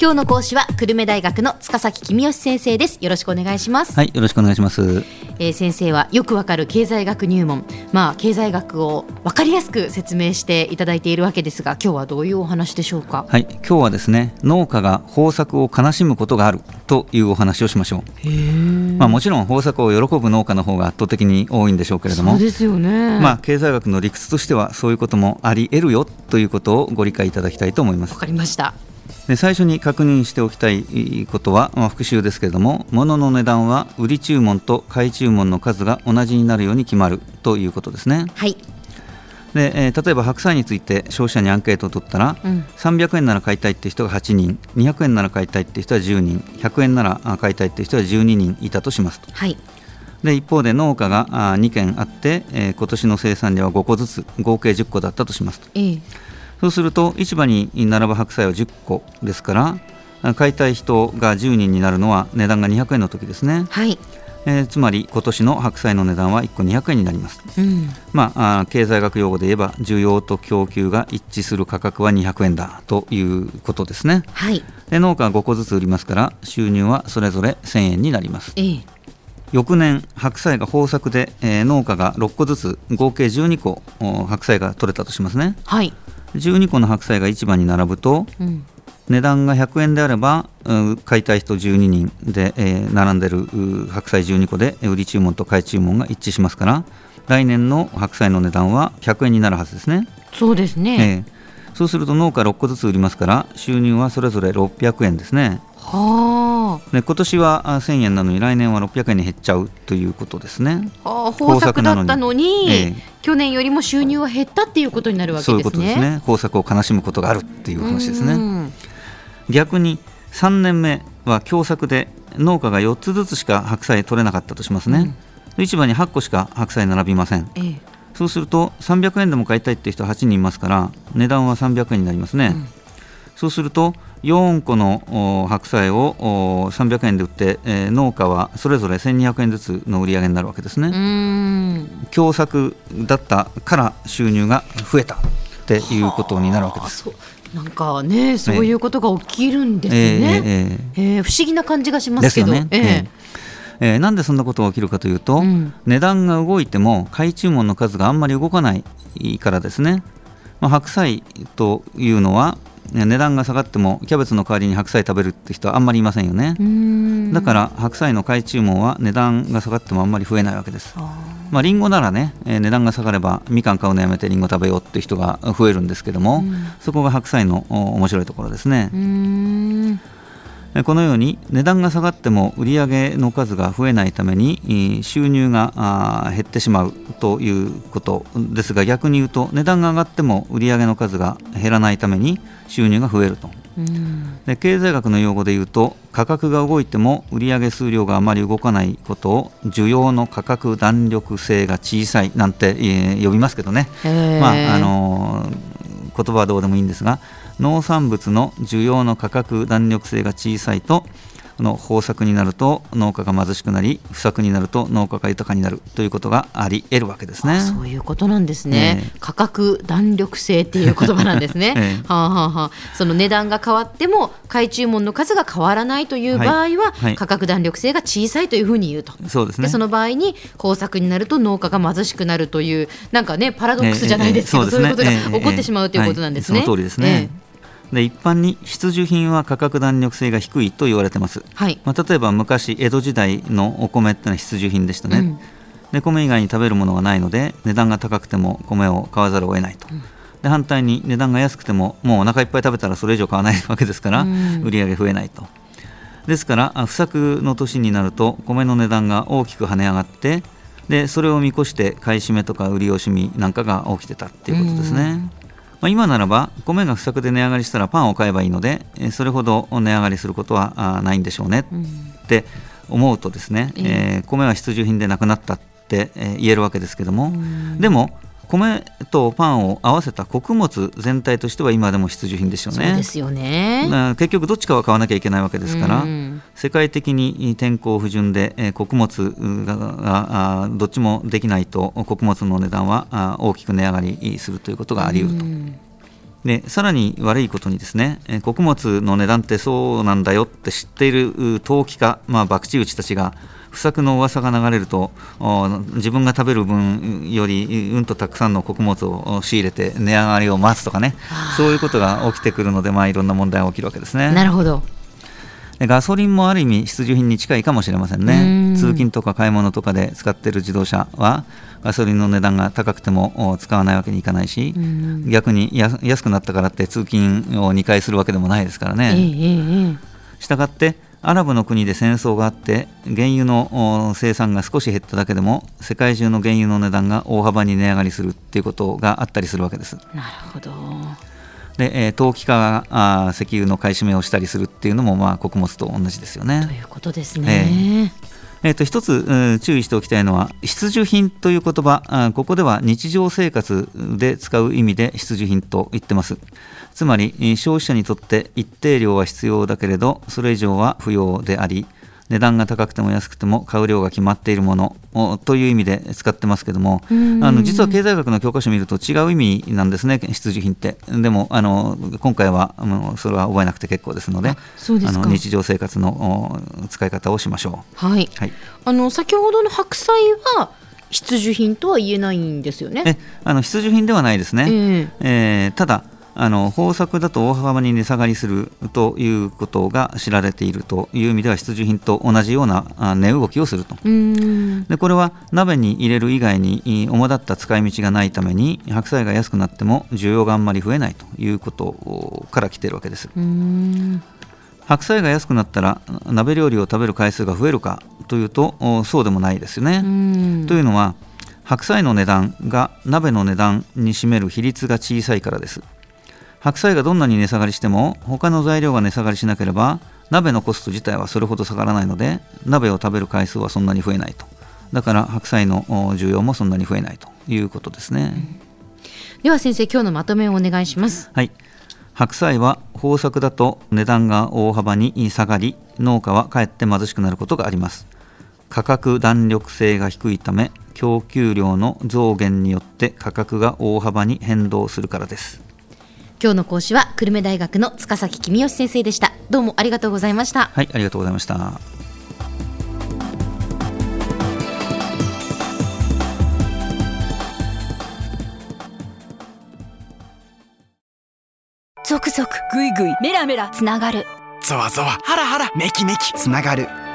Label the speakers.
Speaker 1: 今日の講師は久留米大学の塚崎君吉先生です。よろしくお願いします。
Speaker 2: はいよろしくお願いします、
Speaker 1: えー、先生はよくわかる経済学入門。まあ経済学をわかりやすく説明していただいているわけですが今日はどういうお話でしょうか？
Speaker 2: はい今日はですね農家が豊作を悲しむことがあるというお話をしましょう。まあもちろん豊作を喜ぶ農家の方が圧倒的に多いんでしょうけれども
Speaker 1: そうですよね。
Speaker 2: まあ経済学の理屈としてはそういうこともあり得るよということをご理解いただきたいと思います。
Speaker 1: わかりました
Speaker 2: で最初に確認しておきたいことは、まあ、復習ですけれども物の値段は売り注文と買い注文の数が同じになるように決まるということですね。
Speaker 1: はい
Speaker 2: でえー、例えば白菜について消費者にアンケートを取ったら、うん、300円なら買いたいって人が8人200円なら買いたいって人は10人100円なら買いたいって人は12人いたとしますと。
Speaker 1: はい
Speaker 2: で一方で農家が2軒あって、えー、今年の生産量は5個ずつ合計10個だったとしますと。
Speaker 1: ええ
Speaker 2: そうすると市場に並ぶ白菜は10個ですから買いたい人が10人になるのは値段が200円の時ですね。
Speaker 1: はい。
Speaker 2: えー、つまり今年の白菜の値段は1個200円になります、
Speaker 1: うん、
Speaker 2: まあ、あ経済学用語で言えば需要と供給が一致する価格は200円だということですね、
Speaker 1: はい、
Speaker 2: で農家は5個ずつ売りますから収入はそれぞれ1000円になります、
Speaker 1: ええ、
Speaker 2: 翌年白菜が豊作で、えー、農家が6個ずつ合計12個白菜が取れたとしますね、
Speaker 1: はい
Speaker 2: 12個の白菜が市場に並ぶと、
Speaker 1: うん、
Speaker 2: 値段が100円であれば、買いたい人12人で、えー、並んでる白菜12個で売り注文と買い注文が一致しますから来年の白菜の値段は100円になるはずですね。
Speaker 1: そうですね、
Speaker 2: えー、そうすると農家6個ずつ売りますから収入はそれぞれ600円ですね。
Speaker 1: は
Speaker 2: あ、で今年は1000円なのに来年は600円に減っちゃうということですね。
Speaker 1: はあ、豊作だったのに、えー、去年よりも収入は減ったっていうことになるわけですね。そういうことですね。
Speaker 2: 豊作を悲しむことがあるっていう話ですね。逆に3年目は凶作で農家が4つずつしか白菜取れなかったとしますね。うん、市場に8個しか白菜並びません。
Speaker 1: えー、
Speaker 2: そうすると300円でも買いたいって人8人いますから値段は300円になりますね。うん、そうすると4個の白菜を300円で売って、えー、農家はそれぞれ1200円ずつの売り上げになるわけですね。凶作だったから収入が増えたっていうことになるわけです。
Speaker 1: なんかねそういうことが起きるんですね。えー、えー、不思議な感じがしますけど。
Speaker 2: ね、えーえー、なんでそんなことが起きるかというと、うん、値段が動いても買い注文の数があんまり動かないからですね。まあ、白菜というのは値段が下がってもキャベツの代わりに白菜食べるって人はあんまりいませんよね。だから白菜の買い注文は値段が下がってもあんまり増えないわけです。まあリンゴならね、えー、値段が下がればみかん買うのやめてリンゴ食べようって人が増えるんですけどもそこが白菜の面白いところですねこのように値段が下がっても売上の数が増えないために収入が減ってしまうということですが逆に言うと値段が上がっても売上の数が減らないために収入が増えると。で経済学の用語で言うと価格が動いても売上数量があまり動かないことを需要の価格弾力性が小さいなんて、えー、呼びますけどね、まああのー、言葉はどうでもいいんですが農産物の需要の価格弾力性が小さいとの豊作になると農家が貧しくなり不作になると農家が豊かになるということがあり得るわけですね。
Speaker 1: そういうことなんですね、えー、価格弾力性っていう言葉なんですね。えー、はあはあはあ、その値段が変わっても買い注文の数が変わらないという場合は、はいはい、価格弾力性が小さいというふうに言うと。
Speaker 2: そうですね。
Speaker 1: その場合に豊作になると農家が貧しくなるというなんかねパラドックスじゃないですけど、えー、そう、ね,、いうことが起こってしまうということなんですね。
Speaker 2: その通りですね。で一般に必需品は価格弾力性が低いと言われてます、
Speaker 1: はい。
Speaker 2: まあ、例えば昔江戸時代のお米ってのは必需品でしたね、うん、で米以外に食べるものがないので値段が高くても米を買わざるを得ないと、うん、で反対に値段が安くてももうお腹いっぱい食べたらそれ以上買わないわけですから、うん、売り上げ増えないと。ですから不作の年になると米の値段が大きく跳ね上がってでそれを見越して買い占めとか売り惜しみなんかが起きてたっていうことですね。まあ、今ならば米が不作で値上がりしたらパンを買えばいいのでそれほど値上がりすることはないんでしょうねって思うとですね、うん、えー、米は必需品でなくなったって言えるわけですけども、でも米とパンを合わせた穀物全体としては今でも必需品ですよね。
Speaker 1: そうですよね
Speaker 2: 結局どっちかは買わなきゃいけないわけですから、うん、世界的に天候不順で、えー、穀物がどっちもできないと穀物の値段は大きく値上がりするということがあり得ると。うんでさらに悪いことにですね穀物の値段ってそうなんだよって知っている投機家、まあ、博打打ちたちが不作の噂が流れると自分が食べる分よりうんとたくさんの穀物を仕入れて値上がりを待つとかね。そういうことが起きてくるので、まあ、いろんな問題が起きるわけですね。
Speaker 1: なるほど。
Speaker 2: ガソリンもある意味必需品に近いかもしれませんね。通勤とか買い物とかで使っている自動車はガソリンの値段が高くても使わないわけにいかないし逆に安くなったからって通勤を2回するわけでもないですからね。したがってアラブの国で戦争があって原油の生産が少し減っただけでも世界中の原油の値段が大幅に値上がりするっていうことがあったりするわけです。
Speaker 1: なるほど
Speaker 2: で、えー、投機家があ石油の買い占めをしたりするっていうのも、まあ、穀物と同じですよね。
Speaker 1: ということですね。
Speaker 2: えー、えー、と一つ、注意しておきたいのは必需品という言葉あここでは日常生活で使う意味で必需品と言ってますつまり消費者にとって一定量は必要だけれどそれ以上は不要であり値段が高くても安くても買う量が決まっているものという意味で使ってますけども、あの実は経済学の教科書を見ると違う意味なんですね、必需品って。でもあの今回はそれは覚えなくて結構ですので、あの日常生活の使い方をしましょ
Speaker 1: う。はい。はい、あの先ほどの白菜は必需品とは言えないんですよね。
Speaker 2: えあの必需品ではないですね。えー、えー、ただあの豊作だと大幅に値下がりするということが知られているという意味では必需品と同じような値動きをすると。でこれは鍋に入れる以外に主だった使い道がないために白菜が安くなっても需要があんまり増えないということから来ているわけです。白菜が安くなったら鍋料理を食べる回数が増えるかというとそうでもないですよね。というのは白菜の値段が鍋の値段に占める比率が小さいからです白菜がどんなに値下がりしても他の材料が値下がりしなければ鍋のコスト自体はそれほど下がらないので鍋を食べる回数はそんなに増えないと。だから白菜の需要もそんなに増えないと。いうことですね、
Speaker 1: うん、では先生今日のまとめをお願いします。
Speaker 2: はい。白菜は豊作だと値段が大幅に下がり農家はかえって貧しくなることがあります。価格弾力性が低いため供給量の増減によって価格が大幅に変動するからです
Speaker 1: 今日の講師は久留米大学の塚崎君吉先生でした。どうもありがとうございました。
Speaker 2: はいありがとうございました。
Speaker 3: 続々ぐいぐいメラメラつながる。
Speaker 4: ゾワゾワハラハラメキメキつながる